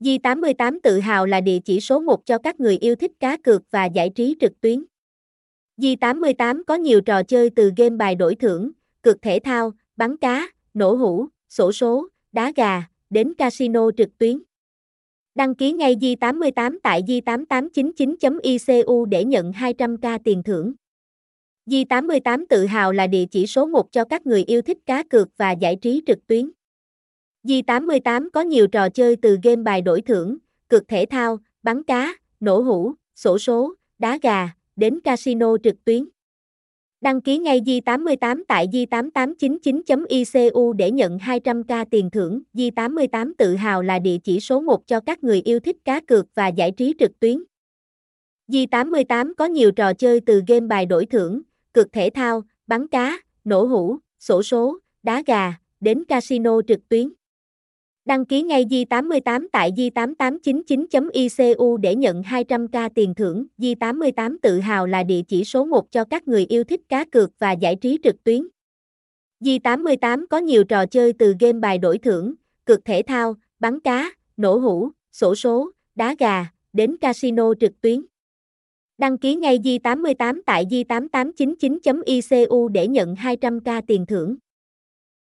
Di88 tự hào là địa chỉ số 1 cho các người yêu thích cá cược và giải trí trực tuyến. Di88 có nhiều trò chơi từ game bài đổi thưởng, cược thể thao, bắn cá, nổ hũ, sổ số, đá gà, đến casino trực tuyến. Đăng ký ngay Di88 tại di8899.icu để nhận 200k tiền thưởng. Di88 tự hào là địa chỉ số 1 cho các người yêu thích cá cược và giải trí trực tuyến. Di88 có nhiều trò chơi từ game bài đổi thưởng, cược thể thao, bắn cá, nổ hũ, sổ số, đá gà, đến casino trực tuyến. Đăng ký ngay Di88 tại Di8899.icu để nhận 200k tiền thưởng. Di88 tự hào là địa chỉ số 1 cho các người yêu thích cá cược và giải trí trực tuyến. Di88 có nhiều trò chơi từ game bài đổi thưởng, cược thể thao, bắn cá, nổ hũ, sổ số, đá gà, đến casino trực tuyến. Đăng ký ngay Di88 tại Di8899.icu để nhận 200k tiền thưởng. Di88 tự hào là địa chỉ số 1 cho các người yêu thích cá cược và giải trí trực tuyến. Di88 có nhiều trò chơi từ game bài đổi thưởng, cược thể thao, bắn cá, nổ hũ, sổ số, đá gà, đến casino trực tuyến. Đăng ký ngay Di88 tại Di8899.icu để nhận 200k tiền thưởng.